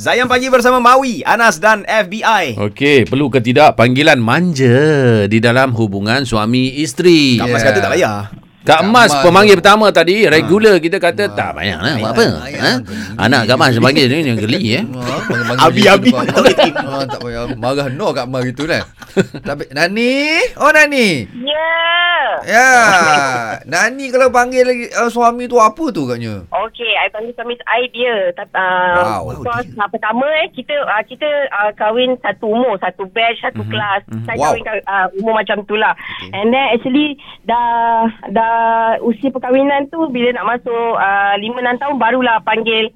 Zayan pagi bersama Maui, Anas dan FBI. Okey, perlu ke tidak panggilan manja di dalam hubungan suami isteri? Mas Yeah. kata tak payah. Kak Kak Mas Mas pemanggil tu. pertama tadi regular kita kata tak payah lah buat apa. payah, Ha? geli. Anak Kak Mas panggil ni yang geli eh. Abi-abi. Ah, tak payah marah no kat mak gitu kan. Tapi Nani, oh Nani. Ya. Ya, Nani kalau panggil lagi uh, suami tu apa tu katnya? Okey, I panggil suami I dia. Tapi, uh, Wow. Because uh, pertama eh, kita uh, kita uh, kahwin satu umur, satu batch, satu mm-hmm. kelas. Mm-hmm. Saya Wow. kahwin uh, umur macam tu lah. Okay. And then actually dah dah usia perkahwinan tu bila nak masuk uh, 5-6 tahun barulah panggil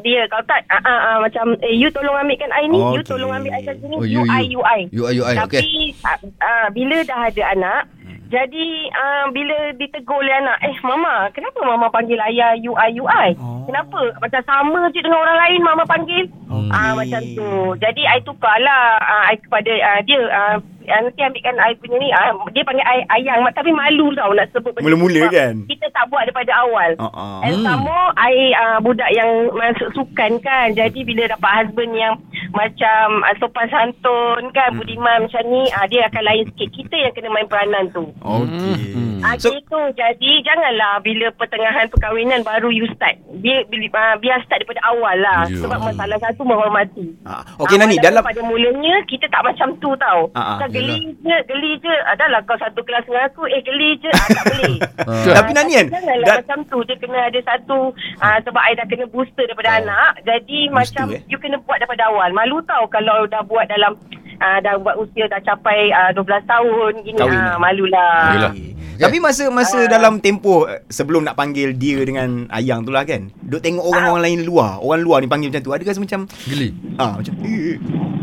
dia kalau tak uh, uh, uh, macam eh you tolong ambilkan I ni you Okey. tolong ambil I kat sini Oh, you, you, I you. you I You I, you I, tapi okey. uh, uh, bila dah ada anak jadi uh, bila ditegur oleh anak eh mama kenapa mama panggil ayah you I you I Oh. kenapa macam sama je dengan orang lain mama panggil Okey. ah macam tu jadi I tukarlah uh, I kepada uh, dia uh, uh, nanti ambilkan I punya ni uh, dia panggil I ayang tapi malu tau nak sebut benda Mula-mula sebab kan? kita tak buat daripada awal Uh-uh. And Hmm. some more I uh, budak yang masuk sukan kan Jadi bila dapat husband yang macam uh, sopan santun kan Budiman macam ni uh, Dia akan lain sikit Kita yang kena main peranan tu Okey. Ah So, so, gitu. Jadi janganlah bila pertengahan perkahwinan baru you start. Biar biar, uh, biar start daripada awal lah. Ya. Sebab masalah satu menghormati. Ah, okey, Ah, Nani, dalam- pada mulanya kita tak macam tu tau. Ah, ah, Kau geli je, geli je. Adalah kau satu kelas dengan aku, eh geli je. Ah, tak boleh. Ah. Tapi Nani kan, Janganlah da- macam tu. Dia kena ada satu, ah, sebab I dah kena booster daripada Oh. anak. Jadi Booster, macam eh? you kena buat daripada awal. Malu tau kalau dah buat dalam, ah, dah buat usia dah capai ah, 12 tahun. Gini, Kahwin. ah, malulah. Yelah. Okey. Tapi masa masa dalam tempoh eh, sebelum nak panggil dia dengan ayang tu lah kan. Duk tengok orang-orang lain luar. Orang luar ni panggil macam tu. Ada rasa macam Geli. ah macam eh,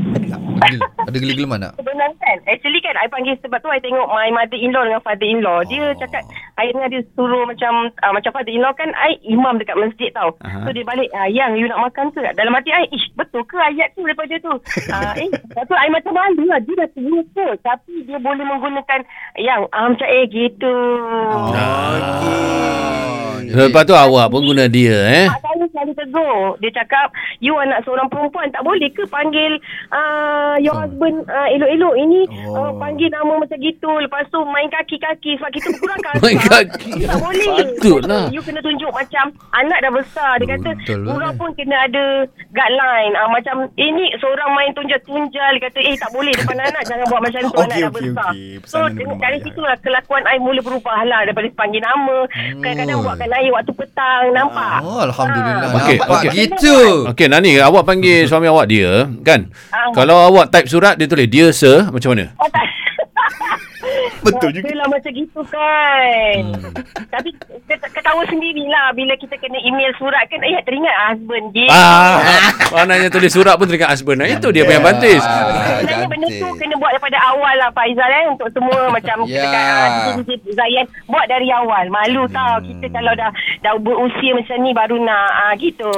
ada tak? Geli. Ada geli-geli mana? Sebenarnya kan Actually kan I panggil sebab tu I tengok my mother-in-law dengan father-in-law Dia Oh. cakap I dengar dia suruh macam uh, Macam father-in-law kan I imam dekat masjid tau Aha. So dia balik ah, Yang you nak makan ke Dalam hati I Ish betul ke ayat tu daripada tu uh, Eh Lepas tu I macam malu lah Dia dah ke Tapi dia boleh menggunakan Yang ah, Macam eh gitu Oh. Okey. Lepas tu awak pun guna dia eh. Tegur. Dia cakap, you anak seorang perempuan tak boleh ke panggil uh, your husband uh, elok-elok ini Oh. uh, panggil nama macam gitu. Lepas tu main kaki-kaki sebab kita kurang kasar. Main kaki. Tak boleh. Patutlah. You kena tunjuk macam anak dah besar. Dia kata, Betul lah. orang pun kena ada guideline. Uh, macam ini seorang main tunjal-tunjal. Dia kata, eh tak boleh depan anak jangan buat macam tu. Okey, anak dah okey, besar. okey. So Pesanan dari, situ lah kelakuan I mula berubah lah. Daripada panggil nama. Kadang-kadang Oh. buatkan air waktu petang. Nampak? Oh, Alhamdulillah. Okey, Nampak okey. gitu. Okey Nani awak panggil suami awak dia kan. Ah. Kalau awak type surat dia tulis dia sir macam mana? Oh, tak. Betul juga. Itulah macam gitu kan. Hmm. Tapi kita ketawa sendirilah bila kita kena email surat kan. Eh teringat husband je. Ah, maknanya tulis surat pun teringat husband. Nah, itu dia punya bantis. Ah, Sebenarnya benda tu kena buat daripada awal lah Pak Izal eh. Untuk semua macam kita kat uh, DJ Zayan. Buat dari awal. Malu tau kita kalau dah dah berusia macam ni baru nak uh, gitu.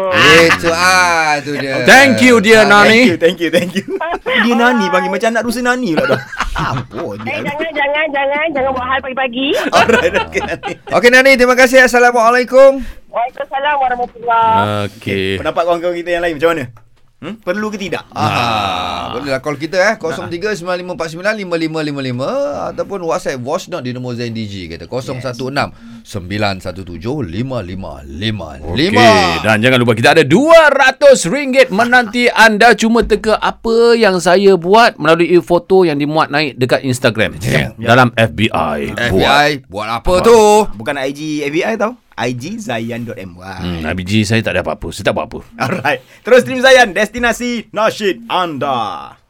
Itu ah, tu dia. Thank you dear Thank Nani. you, thank you, thank you. Dia Nani panggil macam anak rusa Nani pula dah. Ampun. Eh jangan jangan jangan jangan buat hal pagi-pagi. Alright, okay, Nani. Okey Nani, terima kasih. Assalamualaikum. Waalaikumsalam warahmatullahi Okey. Pendapat kawan-kawan kita yang lain macam mana? Hmm? Perlu ke tidak? Ah, boleh lah call kita eh 0395495555 ataupun WhatsApp voice note di nombor Zain DG kata 016 917 5555. Okey, dan jangan lupa kita ada RM200 menanti anda cuma teka apa yang saya buat melalui foto yang dimuat naik dekat Instagram dalam FBI. Buat. FBI buat apa tu? Bukan IG FBI tau. IG Zayan.my. Hmm, IBG saya tak ada apa-apa. Saya tak buat apa. Alright. Terus stream Zayan, destinasi nasyid anda.